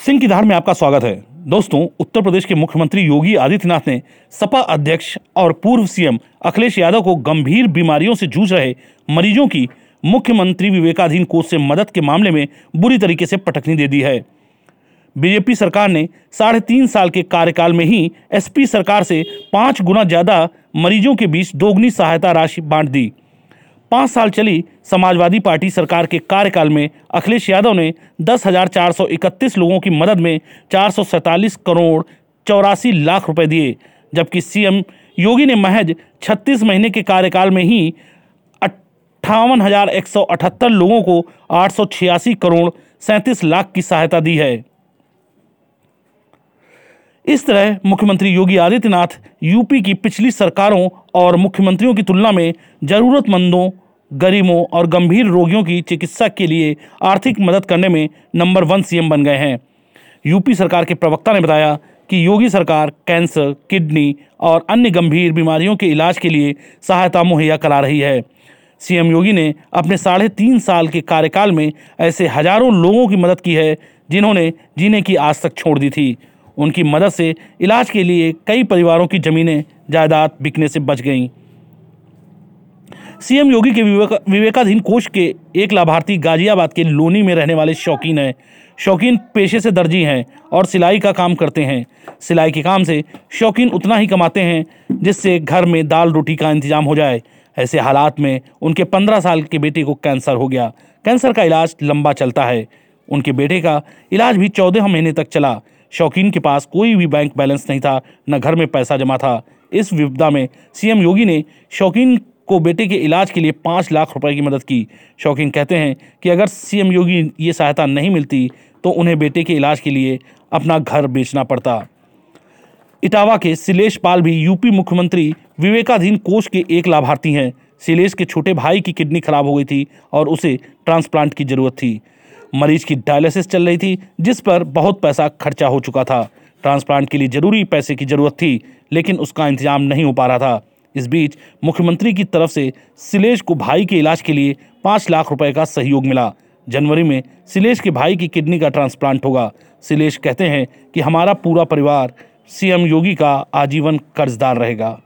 सिंह की धार में आपका स्वागत है। दोस्तों, उत्तर प्रदेश के मुख्यमंत्री योगी आदित्यनाथ ने सपा अध्यक्ष और पूर्व सीएम अखिलेश यादव को गंभीर बीमारियों से जूझ रहे मरीजों की मुख्यमंत्री विवेकाधीन कोष से मदद के मामले में बुरी तरीके से पटकनी दे दी है। बीजेपी सरकार ने साढ़े तीन साल के कार्यकाल में ही एसपी सरकार से पाँच गुना ज़्यादा मरीजों के बीच दोगुनी सहायता राशि बांट दी। पाँच साल चली समाजवादी पार्टी सरकार के कार्यकाल में, अखिलेश यादव ने दस हज़ार चार सौ इकतीस लोगों की मदद में चार सौ सैंतालीस करोड़ चौरासी लाख रुपए दिए, जबकि सीएम योगी ने महज छत्तीस महीने के कार्यकाल में ही अट्ठावन हज़ार एक सौ अठहत्तर लोगों को आठ सौ छियासी करोड़ सैंतीस लाख की सहायता दी है। इस तरह मुख्यमंत्री योगी आदित्यनाथ यूपी की पिछली सरकारों और मुख्यमंत्रियों की तुलना में जरूरतमंदों, गरीबों और गंभीर रोगियों की चिकित्सा के लिए आर्थिक मदद करने में नंबर वन सीएम बन गए हैं। यूपी सरकार के प्रवक्ता ने बताया कि योगी सरकार कैंसर, किडनी और अन्य गंभीर बीमारियों के इलाज के लिए सहायता मुहैया करा रही है। सीएम योगी ने अपने साढ़े तीन साल के कार्यकाल में ऐसे हज़ारों लोगों की मदद की है जिन्होंने जीने की आज तक छोड़ दी थी। उनकी मदद से इलाज के लिए कई परिवारों की जमीनें जायदाद बिकने से बच गईं। सीएम योगी के विवेका, विवेकाधीन कोष के एक लाभार्थी गाजियाबाद के लोनी में रहने वाले शौकीन हैं। शौकीन पेशे से दर्जी हैं और सिलाई का काम करते हैं। सिलाई के काम से शौकीन उतना ही कमाते हैं जिससे घर में दाल रोटी का इंतज़ाम हो जाए। ऐसे हालात में उनके पंद्रह साल के बेटे को कैंसर हो गया। कैंसर का इलाज लंबा चलता है। उनके बेटे का इलाज भी चौदह महीने तक चला। शौकीन के पास कोई भी बैंक बैलेंस नहीं था, न घर में पैसा जमा था। इस विपदा में सीएम योगी ने शौकीन को बेटे के इलाज के लिए पाँच लाख रुपए की मदद की। शौकीन कहते हैं कि अगर सीएम योगी ये सहायता नहीं मिलती तो उन्हें बेटे के इलाज के लिए अपना घर बेचना पड़ता। इटावा के सिलेश पाल भी यूपी मुख्यमंत्री विवेकाधीन कोष के एक लाभार्थी हैं। सिलेश के छोटे भाई की किडनी खराब हो गई थी और उसे ट्रांसप्लांट की ज़रूरत थी। मरीज़ की डायलिसिस चल रही थी, जिस पर बहुत पैसा खर्चा हो चुका था। ट्रांसप्लांट के लिए ज़रूरी पैसे की ज़रूरत थी, लेकिन उसका इंतज़ाम नहीं हो पा रहा था। इस बीच मुख्यमंत्री की तरफ़ से सिलेश को भाई के इलाज के लिए पाँच लाख रुपए का सहयोग मिला। जनवरी में सिलेश के भाई की किडनी का ट्रांसप्लांट होगा। सिलेश कहते हैं कि हमारा पूरा परिवार सीएम योगी का आजीवन कर्जदार रहेगा।